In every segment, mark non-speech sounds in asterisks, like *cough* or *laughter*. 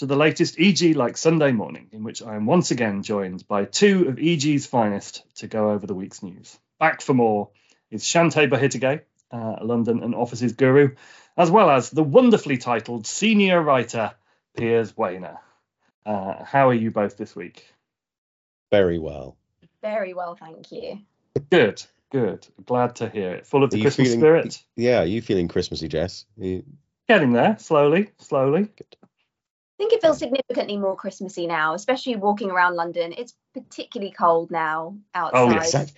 Welcome to the latest EG Like Sunday morning, in which I am once again joined by two of EG's finest to go over the week's news. Back for more is Shante Bahitage, uh, London and Offices guru, as well as the wonderfully titled senior writer Piers Wehner. Uh, how are you both this week? Very well. Very well, thank you. Good, good. Glad to hear it. Full of Are the Christmas feeling- spirit. Yeah, are you feeling Christmassy, Jess? You- Getting there, slowly, slowly. I think it feels significantly more Christmassy now, especially walking around London. It's particularly cold now outside. Oh, yes, that-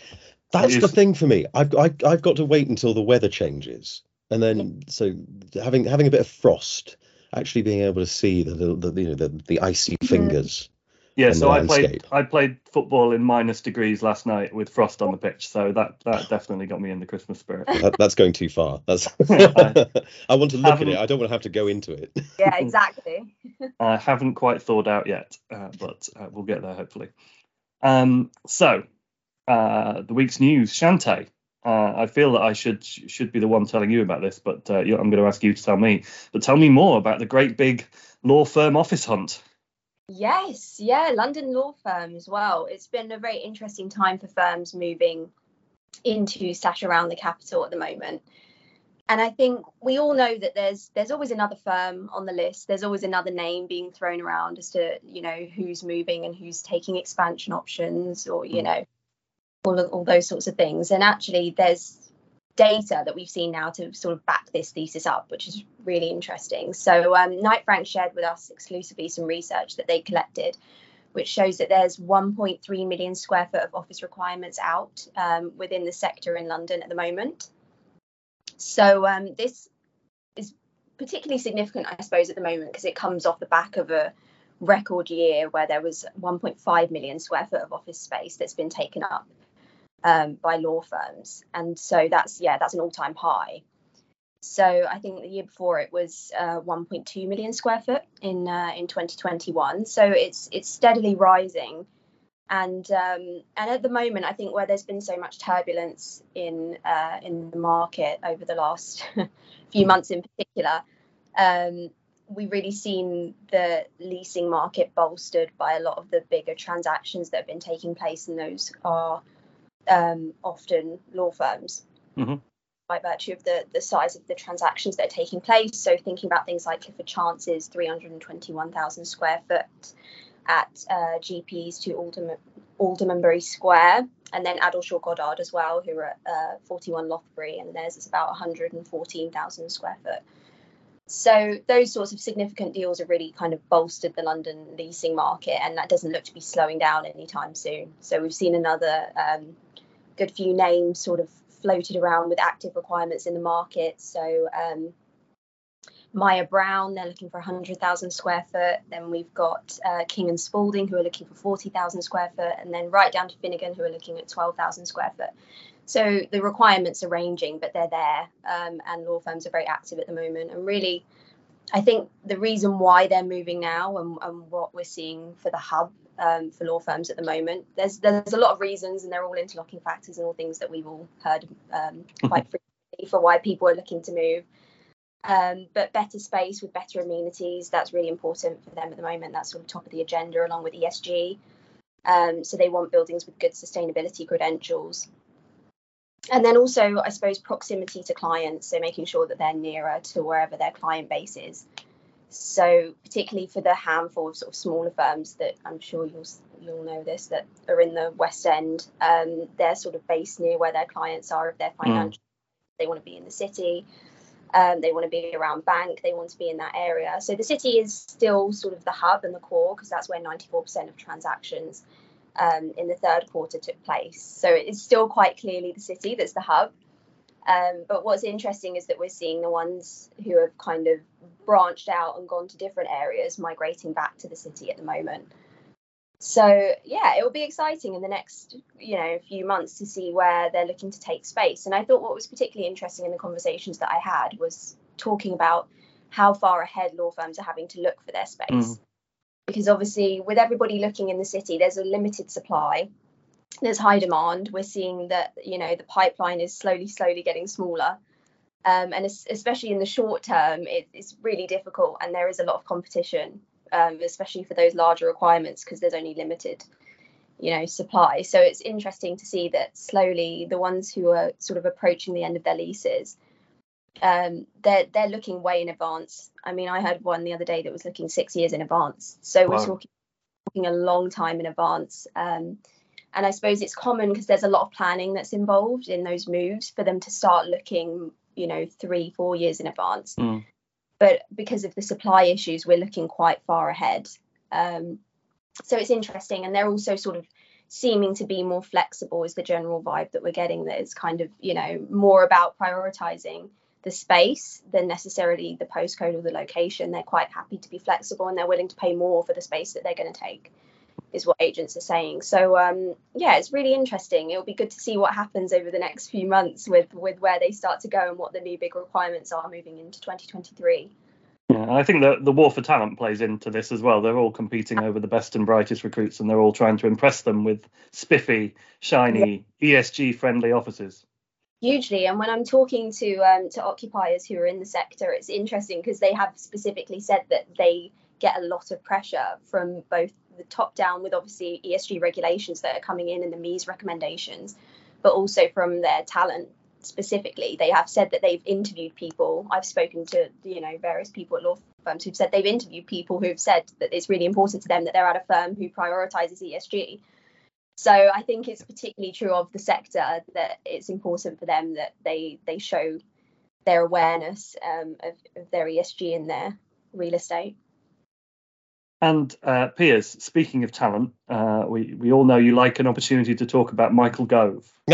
that's the thing for me. I've I, I've got to wait until the weather changes, and then so having having a bit of frost, actually being able to see the little the you know the, the icy Mhm. fingers. Yeah, so the I played. I played football in minus degrees last night with frost on the pitch, so that that definitely got me in the Christmas spirit. That, that's going too far. That's *laughs* I *laughs* I want to look at it. I don't want to have to go into it. *laughs* Yeah, exactly. I haven't quite thawed out yet, uh, but uh, we'll get there hopefully. Um, so uh, the week's news, Shante. Uh, I feel that I should should be the one telling you about this, but uh, you- I'm going to ask you to tell me. But tell me more about the great big law firm office hunt. Yes, yeah, London law firm as Well, it's been a very interesting time for firms moving into slash around the capital at the moment. And I think we all know that there's there's always another firm on the list. There's always another name being thrown around as to you know who's moving and who's taking expansion options, or you Mm. know all of, all those sorts of things. And actually, there's data that we've seen now to sort of back this thesis up, which is really interesting. So, um, Knight Frank shared with us exclusively some research that they collected, which shows that there's 1.3 million square foot of office requirements out um, within the sector in London at the moment. So, um, this is particularly significant, I suppose, at the moment because it comes off the back of a record year where there was 1.5 million square foot of office space that's been taken up um, by law firms, and so that's yeah, that's an all-time high. So I think the year before it was uh, 1.2 million square foot in uh, in 2021. So it's it's steadily rising, and um, and at the moment I think where there's been so much turbulence in uh, in the market over the last *laughs* few months in particular, um, we've really seen the leasing market bolstered by a lot of the bigger transactions that have been taking place, and those are um, often law firms Mhm. by virtue of the, the size of the transactions that are taking place. So thinking about things like Clifford Chance's 321,000 square foot at uh, GP's to Alderman, Aldermanbury Square, and then Addleshaw Goddard as well, who are at uh, 41 Lothbury, and theirs is about 114,000 square foot. So those sorts of significant deals have really kind of bolstered the London leasing market, and that doesn't look to be slowing down anytime soon. So we've seen another um, good few names sort of floated around with active requirements in the market. So um, Mayer Brown, they're looking for 100,000 square foot. Then we've got uh, King and Spalding, who are looking for 40,000 square foot, and then right down to Finnegan, who are looking at 12,000 square foot. So the requirements are ranging, but they're there, um, and law firms are very active at the moment. And really, I think the reason why they're moving now and, and what we're seeing for the hub um, for law firms at the moment, there's there's a lot of reasons, and they're all interlocking factors and all things that we've all heard um, quite frequently for why people are looking to move. Um, but better space with better amenities, that's really important for them at the moment. That's sort of top of the agenda along with ESG. Um, so they want buildings with good sustainability credentials. And then also, I suppose, proximity to clients, so making sure that they're nearer to wherever their client base is. So particularly for the handful of sort of smaller firms that I'm sure you'll you'll know this that are in the West End, um, they're sort of based near where their clients are if they're financial. They want to be in the city. Um, they want to be around bank. They want to be in that area. So the city is still sort of the hub and the core because that's where 94% of transactions um, in the third quarter took place. So it's still quite clearly the city that's the hub. Um, but what's interesting is that we're seeing the ones who have kind of branched out and gone to different areas migrating back to the city at the moment. So yeah, it will be exciting in the next you know few months to see where they're looking to take space. And I thought what was particularly interesting in the conversations that I had was talking about how far ahead law firms are having to look for their space. Mm. Because obviously, with everybody looking in the city, there's a limited supply. There's high demand. We're seeing that you know the pipeline is slowly, slowly getting smaller, um, and especially in the short term, it, it's really difficult, and there is a lot of competition um, especially for those larger requirements because there's only limited you know supply. So it's interesting to see that slowly the ones who are sort of approaching the end of their leases um, they're they're looking way in advance. I mean i had one the other day that was looking six years in advance. So wow. we're talking, talking a long time in advance. Um, and i suppose it's common because there's a lot of planning that's involved in those moves for them to start looking you know three four years in advance. Mm. but because of the supply issues we're looking quite far ahead. Um, so it's interesting and they're also sort of seeming to be more flexible is the general vibe that we're getting that it's kind of you know more about prioritizing the space than necessarily the postcode or the location. They're quite happy to be flexible and they're willing to pay more for the space that they're going to take is what agents are saying so um, yeah it's really interesting it'll be good to see what happens over the next few months with with where they start to go and what the new big requirements are moving into 2023 yeah, I think the the war for talent plays into this as well. They're all competing over the best and brightest recruits, and they're all trying to impress them with spiffy, shiny, yeah. ESG friendly offices. Hugely, and when I'm talking to um, to occupiers who are in the sector, it's interesting because they have specifically said that they get a lot of pressure from both the top down with obviously ESG regulations that are coming in and the MEES recommendations, but also from their talent specifically, they have said that they've interviewed people. I've spoken to you know various people at law firms who've said they've interviewed people who've said that it's really important to them that they're at a firm who prioritizes ESG. So I think it's particularly true of the sector that it's important for them that they they show their awareness um, of, of their ESG in their real estate. And uh, Piers, speaking of talent, uh, we we all know you like an opportunity to talk about Michael Gove. *laughs* *laughs*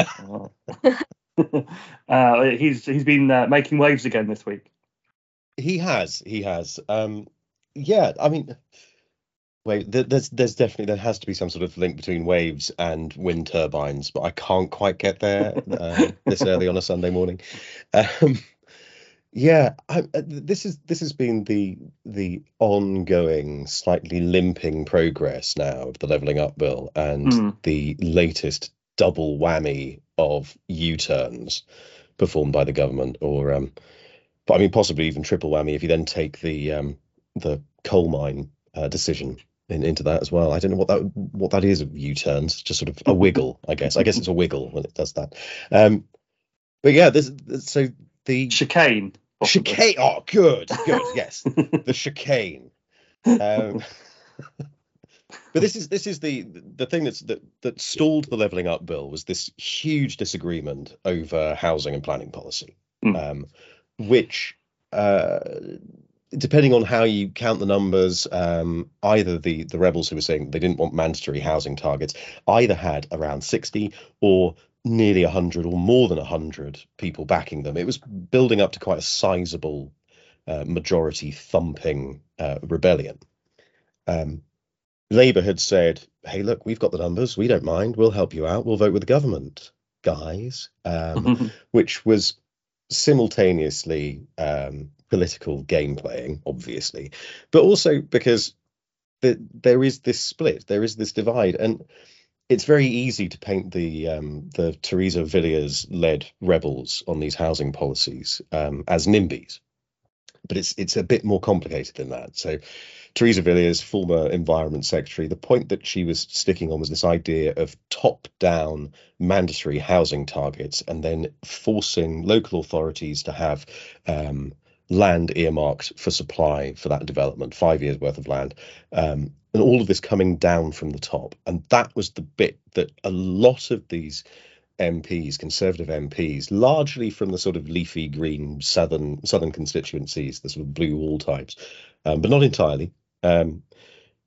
uh, he's he's been uh, making waves again this week. He has, he has. Um, yeah, I mean, wait, there's there's definitely there has to be some sort of link between waves and wind turbines, but I can't quite get there *laughs* uh, this early on a Sunday morning. Um, yeah, I, uh, this is this has been the the ongoing, slightly limping progress now of the levelling up bill and mm. the latest double whammy of U-turns performed by the government, or um, but I mean possibly even triple whammy if you then take the um, the coal mine uh, decision in, into that as well. I don't know what that what that is of U-turns, just sort of a wiggle, I guess. I guess it's a wiggle when it does that. Um, but yeah, this so the chicane. Chicane. Oh, good, good. *laughs* Yes, the chicane. Um, *laughs* but this is this is the the thing that's that that stalled the leveling up bill was this huge disagreement over housing and planning policy, mm. um, which. Uh, depending on how you count the numbers, um, either the the rebels who were saying they didn't want mandatory housing targets either had around 60 or nearly 100 or more than 100 people backing them. It was building up to quite a sizable uh, majority thumping uh, rebellion. Um, Labour had said, "Hey, look, we've got the numbers. We don't mind. We'll help you out. We'll vote with the government, guys," um, *laughs* which was simultaneously um, political game playing, obviously, but also because the, there is this split, there is this divide, and it's very easy to paint the um, the Theresa Villiers led rebels on these housing policies um, as NIMBYs, but it's it's a bit more complicated than that. So Theresa Villiers, former Environment Secretary, the point that she was sticking on was this idea of top down mandatory housing targets and then forcing local authorities to have um, land earmarked for supply for that development, five years worth of land. Um, and all of this coming down from the top. And that was the bit that a lot of these MPs, Conservative MPs, largely from the sort of leafy green southern southern constituencies, the sort of blue wall types, um, but not entirely um,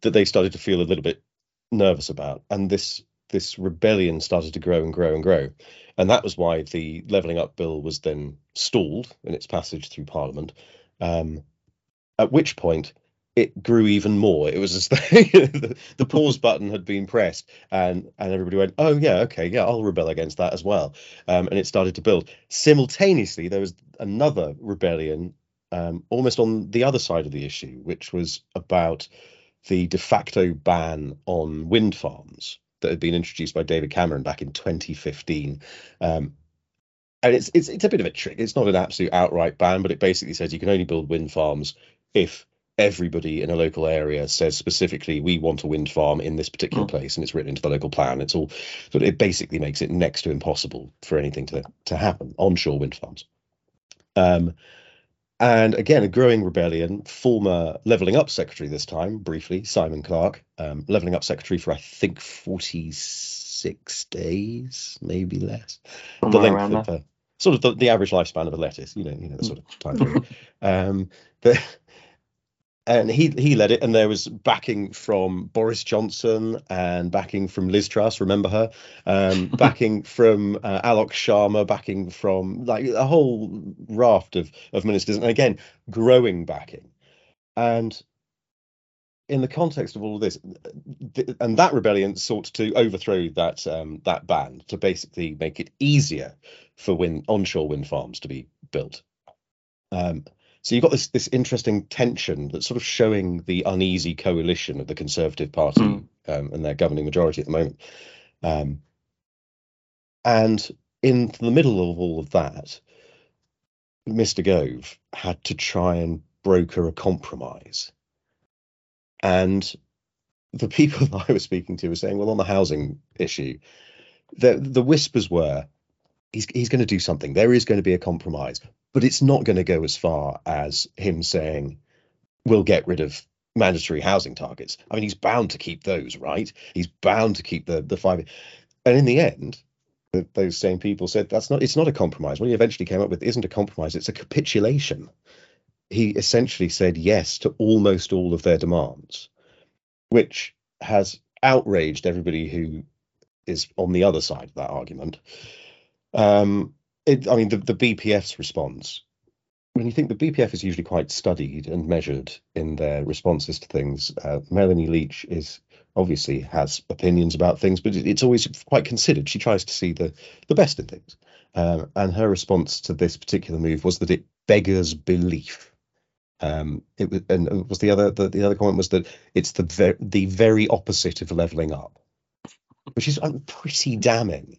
that they started to feel a little bit nervous about, and this this rebellion started to grow and grow and grow, and that was why the levelling up bill was then stalled in its passage through Parliament. Um, at which point it grew even more. It was as *laughs* though the, pause button had been pressed, and and everybody went, "Oh yeah, okay, yeah, I'll rebel against that as well." Um, and it started to build. Simultaneously, there was another rebellion um, almost on the other side of the issue, which was about the de facto ban on wind farms that had been introduced by David Cameron back in 2015. Um, and it's, it's it's a bit of a trick. It's not an absolute outright ban, but it basically says you can only build wind farms if everybody in a local area says specifically we want a wind farm in this particular Mm. place and it's written into the local plan it's all but it basically makes it next to impossible for anything to to happen onshore wind farms um and again a growing rebellion former leveling up secretary this time briefly simon clarke um leveling up secretary for i think 46 days maybe less the length of uh, sort of the, the average lifespan of a lettuce, you know, you know, the sort of time period. *laughs* um, but and he he led it, and there was backing from Boris Johnson and backing from Liz Truss, remember her, um, *laughs* backing from uh, Alok Sharma, backing from like a whole raft of of ministers, and again growing backing, and in the context of all of this, th- and that rebellion sought to overthrow that um, that ban to basically make it easier for wind onshore wind farms to be built. Um, so you've got this this interesting tension that's sort of showing the uneasy coalition of the Conservative Party Mm. um, and their governing majority at the moment. Um, and in the middle of all of that, Mr. Gove had to try and broker a compromise. And the people *laughs* that I was speaking to were saying, well, on the housing issue, the the whispers were he's he's going to do something. There is going to be a compromise, but it's not going to go as far as him saying we'll get rid of mandatory housing targets. I mean, he's bound to keep those, right? He's bound to keep the the five. And in the end, those same people said that's not it's not a compromise. What he eventually came up with isn't a compromise; it's a capitulation. He essentially said yes to almost all of their demands, which has outraged everybody who is on the other side of that argument. Um, it, I mean, the, the BPF's response, when you think the BPF is usually quite studied and measured in their responses to things, uh, Melanie Leach is obviously has opinions about things, but it's always quite considered. She tries to see the, the best in things. Um, and her response to this particular move was that it beggars belief. Um, it was, and it was the other the, the other comment was that it's the ver- the very opposite of leveling up, which is um, pretty damning.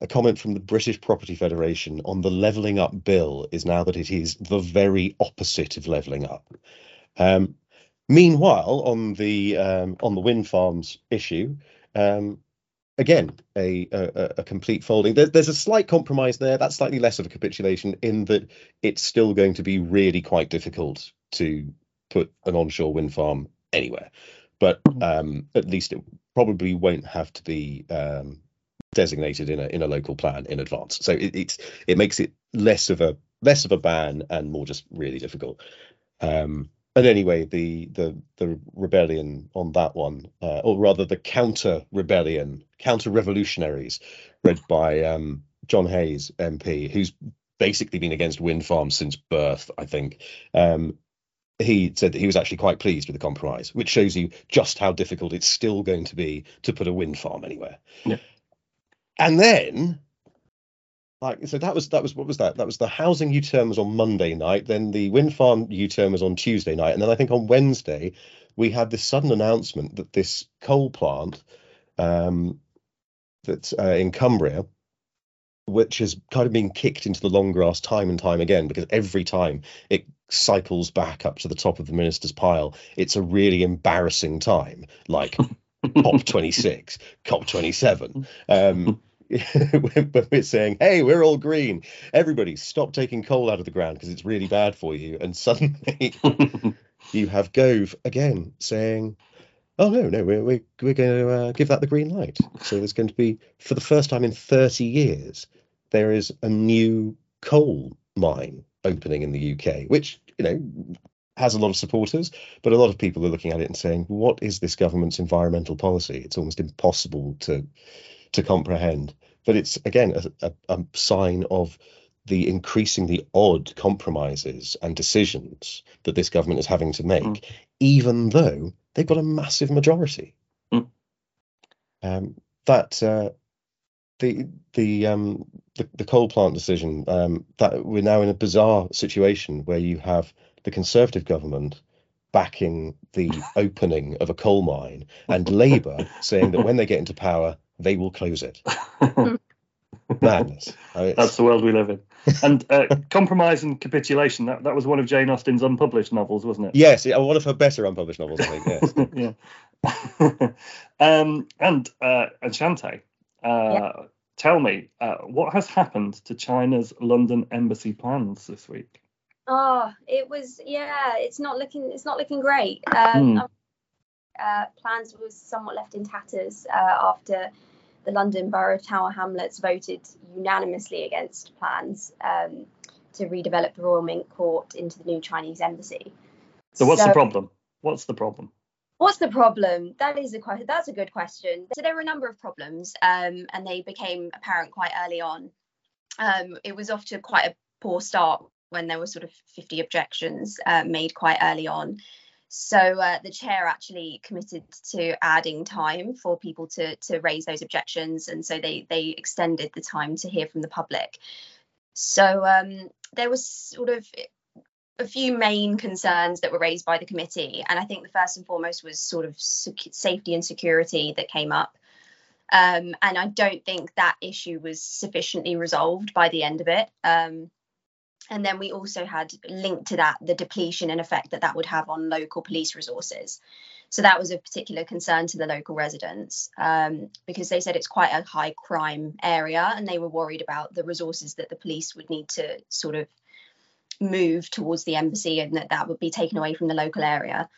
A comment from the British Property Federation on the levelling up bill is now that it is the very opposite of levelling up. Um, meanwhile, on the um, on the wind farms issue, um, again a, a a complete folding. There, there's a slight compromise there. That's slightly less of a capitulation in that it's still going to be really quite difficult to put an onshore wind farm anywhere. But um, at least it probably won't have to be um, designated in a in a local plan in advance. So it, it's it makes it less of a less of a ban and more just really difficult. Um, and anyway, the the the rebellion on that one, uh, or rather the counter rebellion, counter revolutionaries, led by um, John Hayes MP, who's basically been against wind farms since birth, I think. Um, he said that he was actually quite pleased with the compromise, which shows you just how difficult it's still going to be to put a wind farm anywhere. Yeah. And then, like, so that was that was what was that? That was the housing U-turn was on Monday night. Then the wind farm U-turn was on Tuesday night, and then I think on Wednesday we had this sudden announcement that this coal plant um, that's uh, in Cumbria, which has kind of been kicked into the long grass time and time again because every time it cycles back up to the top of the minister's pile, it's a really embarrassing time, like *laughs* COP26, COP27. Um, *laughs* when we're saying, hey, we're all green. Everybody, stop taking coal out of the ground because it's really bad for you. And suddenly *laughs* you have Gove again saying, oh, no, no, we're, we're, we're going to uh, give that the green light. So there's going to be, for the first time in 30 years, there is a new coal mine opening in the UK, which, you know, has a lot of supporters, but a lot of people are looking at it and saying, what is this government's environmental policy? It's almost impossible to to comprehend. But it's again a, a, a sign of the increasingly odd compromises and decisions that this government is having to make, Mm. even though they've got a massive majority. Mm. Um, that uh, the the um the, the coal plant decision um, that we're now in a bizarre situation where you have the conservative government backing the *laughs* opening of a coal mine and Labour saying that when they get into power they will close it. *laughs* Madness. I mean, That's the world we live in. And uh, Compromise and Capitulation, that, that was one of Jane Austen's unpublished novels, wasn't it? yes, yeah, one of her better unpublished novels, I think. Yes. *laughs* yeah. um, and uh, and Shante, uh, tell me, uh, what has happened to China's London embassy plans this week? Oh, it was yeah. It's not looking. It's not looking great. Um, Hmm. uh, plans was somewhat left in tatters uh, after the London Borough Tower Hamlets voted unanimously against plans um, to redevelop the Royal Mint Court into the new Chinese embassy. So, what's the problem? What's the problem? What's the problem? That is a question. That's a good question. So there were a number of problems, um, and they became apparent quite early on. Um, it was off to quite a poor start when there were sort of 50 objections uh, made quite early on. So uh, the chair actually committed to adding time for people to to raise those objections, and so they they extended the time to hear from the public. So um, there was sort of a few main concerns that were raised by the committee, and I think the first and foremost was sort of sec- safety and security that came up. Um, and I don't think that issue was sufficiently resolved by the end of it. Um, and then we also had linked to that the depletion and effect that that would have on local police resources. So that was a particular concern to the local residents um, because they said it's quite a high crime area and they were worried about the resources that the police would need to sort of move towards the embassy and that that would be taken away from the local area.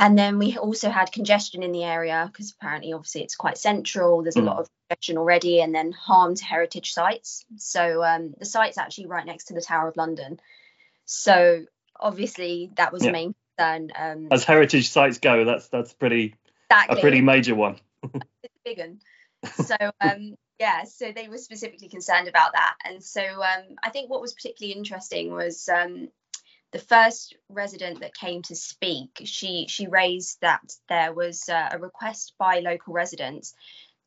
And then we also had congestion in the area because apparently, obviously, it's quite central. There's a Mm. lot of congestion already, and then harm to heritage sites. So um, the site's actually right next to the Tower of London. So obviously, that was Yeah. the main concern. Um, As heritage sites go, that's that's pretty a pretty major one. *laughs* it's a big one. So um, yeah, so they were specifically concerned about that, and so um, I think what was particularly interesting was um, the first resident that came to speak. She she raised that there was uh, a request by local residents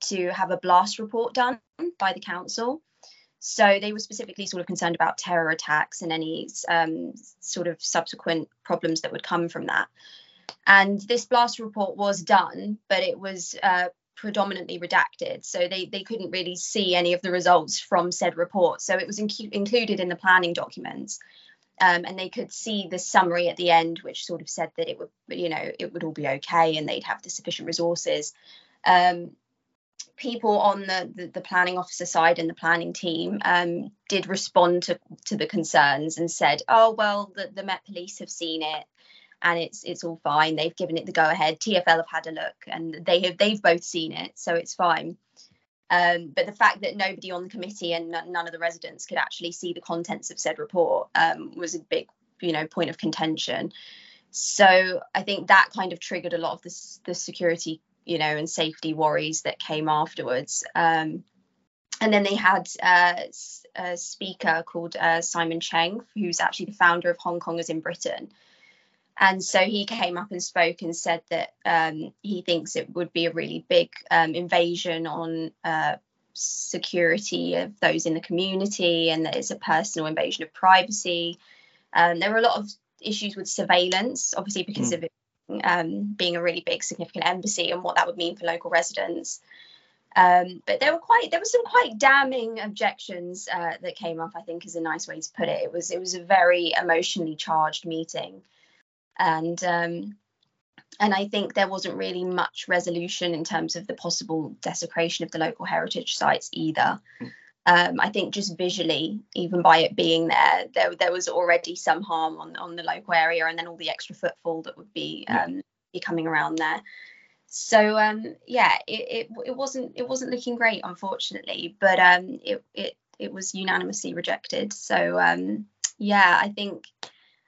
to have a blast report done by the council. So they were specifically sort of concerned about terror attacks and any um, sort of subsequent problems that would come from that. And this blast report was done, but it was uh, predominantly redacted. So they, they couldn't really see any of the results from said report. So it was incu- included in the planning documents. Um, and they could see the summary at the end, which sort of said that it would, you know, it would all be okay and they'd have the sufficient resources. Um, people on the, the, the planning officer side and the planning team um, did respond to, to the concerns and said, oh, well, the, the Met Police have seen it and it's it's all fine. They've given it the go ahead. TFL have had a look and they have they've both seen it, so it's fine. Um, but the fact that nobody on the committee and none of the residents could actually see the contents of said report um, was a big, you know, point of contention. So I think that kind of triggered a lot of the, the security, you know, and safety worries that came afterwards. Um, and then they had uh, a speaker called uh, Simon Cheng, who's actually the founder of Hong Kongers in Britain. And so he came up and spoke and said that um, he thinks it would be a really big um, invasion on uh, security of those in the community and that it's a personal invasion of privacy. Um, there were a lot of issues with surveillance, obviously, because Mm. of it um, being a really big, significant embassy and what that would mean for local residents. Um, but there were quite there were some quite damning objections uh, that came up. I think is a nice way to put it. It was it was a very emotionally charged meeting, and um, and I think there wasn't really much resolution in terms of the possible desecration of the local heritage sites either. Um, I think just visually, even by it being there, there there was already some harm on on the local area, and then all the extra footfall that would be um, be coming around there. So um, yeah, it, it it wasn't it wasn't looking great, unfortunately, but um, it it it was unanimously rejected. So um, yeah, I think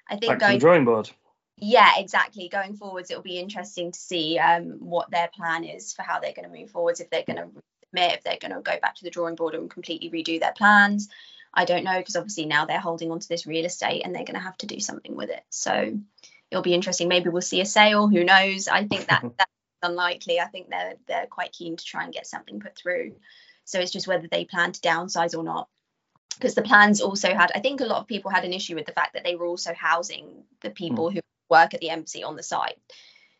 I think Back going the drawing board. Yeah, exactly. Going forwards, it'll be interesting to see um, what their plan is for how they're going to move forwards. If they're going to if they're going to go back to the drawing board and completely redo their plans. I don't know because obviously now they're holding on to this real estate and they're going to have to do something with it. So it'll be interesting. Maybe we'll see a sale. Who knows? I think that *laughs* that's unlikely. I think they're they're quite keen to try and get something put through. So it's just whether they plan to downsize or not because the plans also had i think a lot of people had an issue with the fact that they were also housing the people who work at the embassy on the site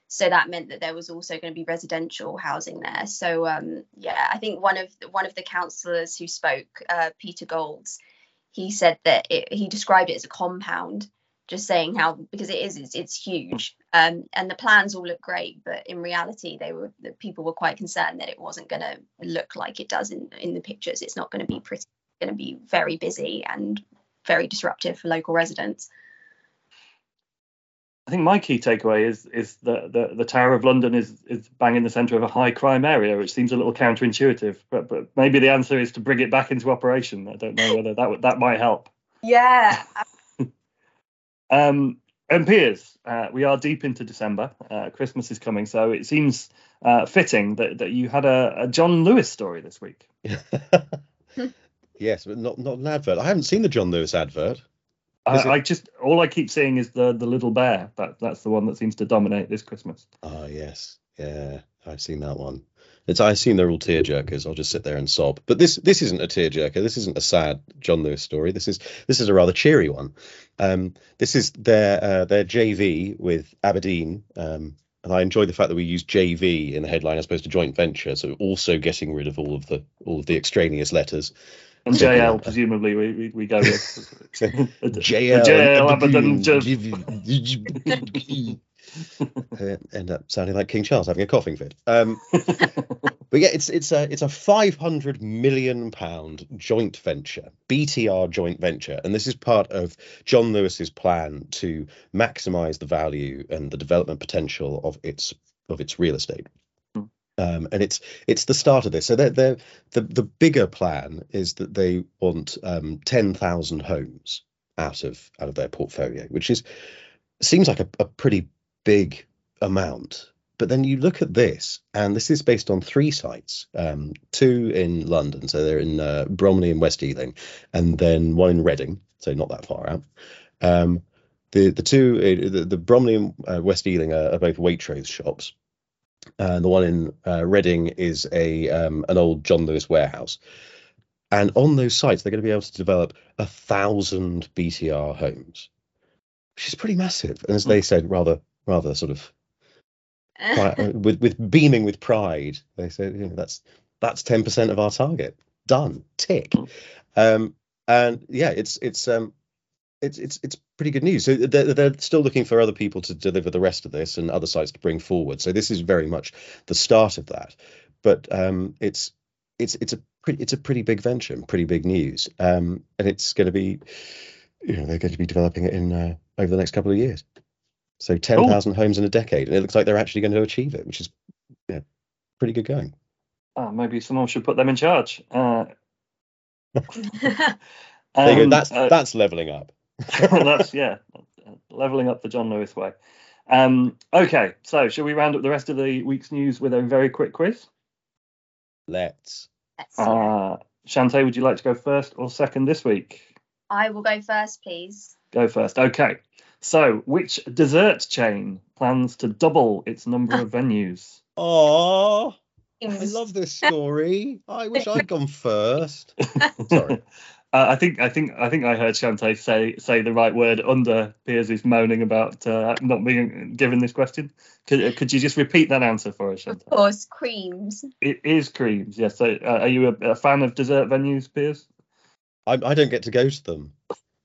so that meant that there was also going to be residential housing there. So um, yeah, I think one of the, one of the councillors who spoke, uh, Peter Golds, he said that it, he described it as a compound, just saying how because it is it's, it's huge, um, and the plans all look great, but in reality, they were the people were quite concerned that it wasn't going to look like it does in in the pictures. It's not going to be pretty, going to be very busy and very disruptive for local residents. I think my key takeaway is is that the, the Tower of London is is bang in the centre of a high crime area, which seems a little counterintuitive. But but maybe the answer is to bring it back into operation. I don't know whether that that might help. Yeah. *laughs* um, and Piers, uh, we are deep into December. Uh, Christmas is coming, so it seems uh, fitting that, that you had a, a John Lewis story this week. *laughs* yes, but not not an advert. I haven't seen the John Lewis advert. I, I, just all I keep seeing is the the little bear. That that's the one that seems to dominate this Christmas. Ah, yes, yeah, I've seen that one. It's I assume they're all tearjerkers. I'll just sit there and sob. But this this isn't a tearjerker. This isn't a sad John Lewis story. This is this is a rather cheery one. Um, this is their uh, their JV with Aberdeen. Um, and I enjoy the fact that we use JV in the headline as opposed to joint venture, so also getting rid of all of the all of the extraneous letters. *laughs* And JL, presumably, we, we, we go with *laughs* JL. JL *laughs* End up sounding like King Charles having a coughing fit. Um, but yeah, it's it's a it's a 500 million pound joint venture, BTR joint venture, and this is part of John Lewis's plan to maximise the value and the development potential of its of its real estate. Um, and it's it's the start of this. So they're, they're, the the bigger plan is that they want um, ten thousand homes out of out of their portfolio, which is seems like a, a pretty big amount. But then you look at this, and this is based on three sites, um, two in London, so they're in uh, Bromley and West Ealing, and then one in Reading, so not that far out. Um, the the two uh, the, the Bromley and uh, West Ealing are, are both Waitrose shops, and the one in uh, Reading is a um, an old John Lewis warehouse. And on those sites, they're going to be able to develop a thousand BTR homes, which is pretty massive. And as they said, rather rather sort of *laughs* uh, with with beaming with pride, they said, you know, that's that's ten percent of our target. Done, tick. Um, and yeah, it's it's um, it's it's it's pretty good news. So they're, they're still looking for other people to deliver the rest of this and other sites to bring forward. So this is very much the start of that. But um, it's it's it's a pretty it's a pretty big venture and pretty big news. Um, and it's going to be you know they're going to be developing it in uh, over the next couple of years. So ten thousand oh. homes in a decade, and it looks like they're actually going to achieve it, which is yeah, pretty good going. Uh, maybe someone should put them in charge. Uh, *laughs* there um, go. Um, that's uh, that's leveling up. *laughs* that's yeah, leveling up the John Lewis way. Um, okay, so shall we round up the rest of the week's news with a very quick quiz? Let's. Let's uh, Shante, would you like to go first or second this week? I will go first, please. Go first. Okay. So, which dessert chain plans to double its number of *laughs* venues? Oh, I love this story. I wish I'd gone *laughs* first. Sorry. Uh, I think I think I think I heard Shante say say the right word under Piers' moaning about uh, not being given this question. Could uh, could you just repeat that answer for us, Shante? Of course, creams. It is creams. Yes. So, uh, are you a, a, fan of dessert venues, Piers? I, I don't get to go to them.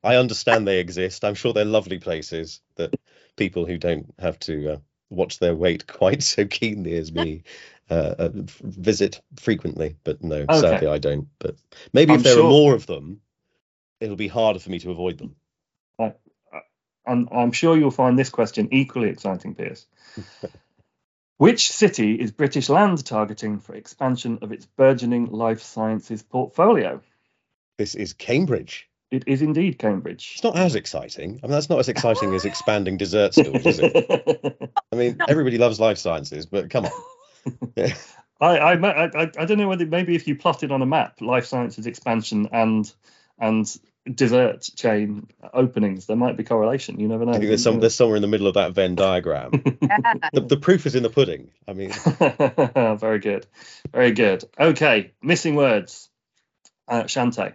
I understand they exist. I'm sure they're lovely places that people who don't have to uh, watch their weight quite *laughs* so keenly as me uh, visit frequently, but no, okay. sadly I don't. But maybe I'm if there sure, are more of them, it'll be harder for me to avoid them. I, I'm, I'm sure you'll find this question equally exciting, Piers. *laughs* Which city is British Land targeting for expansion of its burgeoning life sciences portfolio? This is Cambridge. It is indeed Cambridge. It's not as exciting. I mean, that's not as exciting as expanding dessert schools, is it? *laughs* I mean, everybody loves life sciences, but come on. *laughs* *laughs* I, I, I, I don't know whether maybe if you plotted on a map life sciences expansion and and dessert chain openings, there might be correlation. You never know. I think there's some there's somewhere in the middle of that Venn diagram. *laughs* the, the proof is in the pudding. I mean, *laughs* very good, very good. Okay, missing words. Uh, Shante,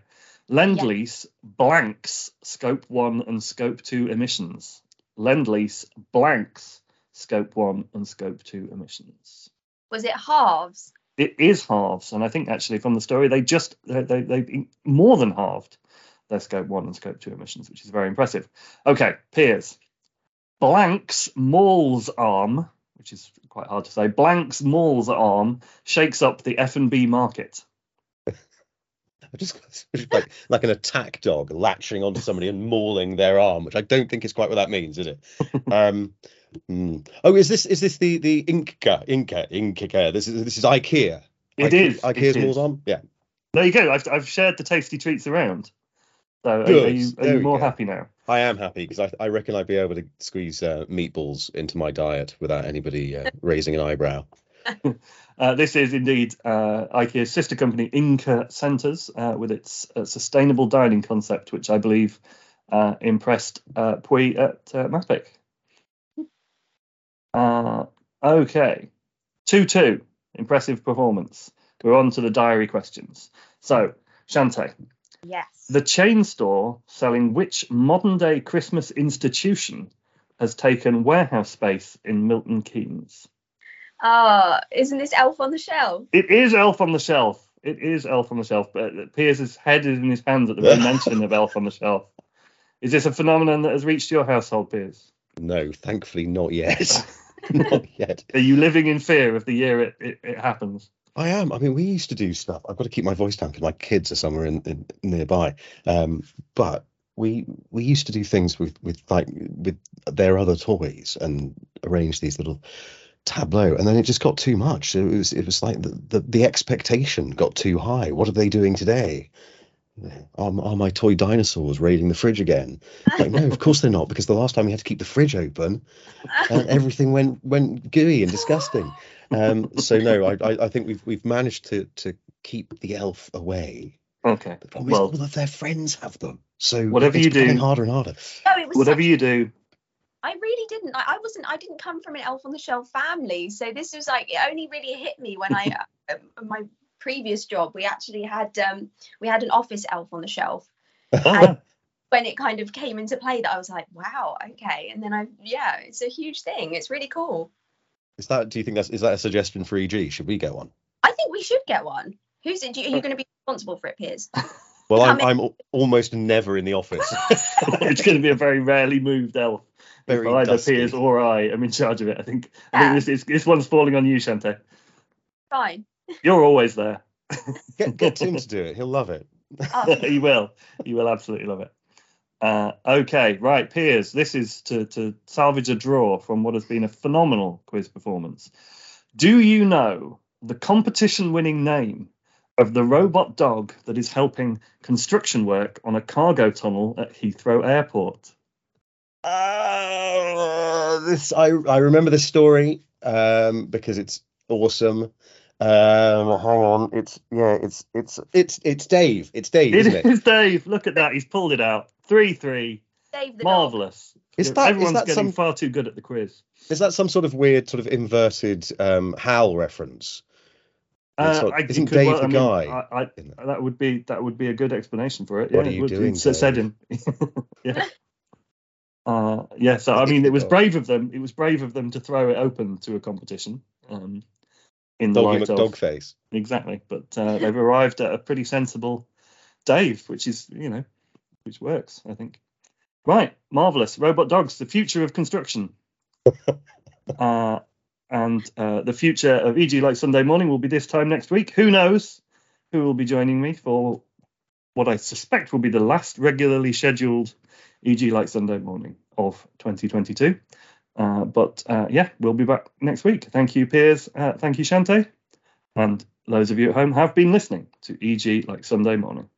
Lendlease blanks scope one and scope two emissions. Lendlease blanks Scope 1 and Scope 2 emissions. Was it halves? It is halves, and I think actually from the story they just they they, they more than halved their Scope 1 and Scope 2 emissions, which is very impressive. Okay, Piers. Blank's Mall's arm, which is quite hard to say, Blank's Mall's arm shakes up the F&B market. *laughs* I just like like an attack dog latching onto somebody and mauling their arm, which I don't think is quite what that means, is it? *laughs* Um, mm. Oh, is this is this the the Ingka Ingka Ingka? This is this is IKEA. It Ikea, is. IKEA's Mall's is. Yeah. There you go. I've, I've shared the tasty treats around. So are, are you, are you more go. happy now? I am happy because I, I reckon I'd be able to squeeze uh, meatballs into my diet without anybody uh, raising an eyebrow. *laughs* *laughs* Uh, this is indeed uh, IKEA's sister company, Ingka Centres, uh, with its uh, sustainable dining concept, which I believe uh, impressed uh, Pui at uh. Uh, okay, 2 2. Impressive performance. We're on to the diary questions. So, Shante, Yes. the chain store selling which modern day Christmas institution has taken warehouse space in Milton Keynes? Oh, isn't this Elf on the Shelf? It is Elf on the Shelf. It is Elf on the Shelf, but Piers's head is in his hands at the very *laughs* mention of Elf on the Shelf. Is this a phenomenon that has reached your household, Piers? No, thankfully not yet. *laughs* *laughs* not *laughs* yet. Are you living in fear of the year it, it, it happens? I am. I mean, we used to do stuff. I've got to keep my voice down because my kids are somewhere in, in nearby. Um, but we we used to do things with with like with their other toys and arrange these little tableau, and then it just got too much. It was it was like the the, the expectation got too high. What are they doing today? Are, are my toy dinosaurs raiding the fridge again? Like, no, of course they're not, because the last time we had to keep the fridge open, and *laughs* everything went went gooey and disgusting. Um, so no, I, I I think we've we've managed to to keep the elf away. Okay. The problem is all of their friends have them. So Whatever it's you do- harder and harder. No, it was. whatever such- you do, I really didn't. I, I wasn't. I didn't come from an Elf on the Shelf family, so this was like it only really hit me when I *laughs* uh, my previous job. We actually had um we had an office Elf on the Shelf. *laughs* When it kind of came into play, that I was like, wow, okay. And then I yeah, it's a huge thing. It's really cool. Is that? Do you think that's is that a suggestion for EG? Should we get one? I think we should get one. Who's it? Are you going to be responsible for it, Piers? *laughs* Well, I'm I'm al- almost never in the office. *laughs* it's going to be a very rarely moved elf. Very either dusty. Piers or I am in charge of it. I think. I Yeah. think this, this, this one's falling on you, Shante. Fine. You're always there. *laughs* Get get Tim to do it. He'll love it. Oh, *laughs* you will. You will absolutely love it. Uh, okay, right, Piers. This is to, to salvage a draw from what has been a phenomenal quiz performance. Do you know the competition winning name of the robot dog that is helping construction work on a cargo tunnel at Heathrow Airport? Uh, this I I remember this story um, because it's awesome. Um, hang on, it's yeah, it's it's it's it's Dave. It's Dave, It isn't it? is Dave. Look at that. He's pulled it out. 3 3. Dave the dog. Marvellous. Is that- is Everyone's that getting some- far too good at the quiz. Is that some sort of weird sort of inverted um, Hal reference? It's Uh, not- I- isn't could Dave well- the I mean, guy I, I, that? that would be that would be a good explanation for it. What yeah, are it you would- doing, it said him. *laughs* yeah. Uh, yeah, so I mean, it was brave of them. It was brave of them to throw it open to a competition. Um, in the Doggy light of McDogface. exactly, but uh, they've arrived at a pretty sensible Dave, which is you know, which works. I think. Right, marvelous. Robot dogs, the future of construction. *laughs* uh, and uh, the future of EG like Sunday morning will be this time next week. Who knows who will be joining me for what I suspect will be the last regularly scheduled EG like Sunday morning of 2022. Uh, but uh, yeah, we'll be back next week. Thank you, Piers. Uh, thank you, Shante. And those of you at home have been listening to EG like Sunday morning.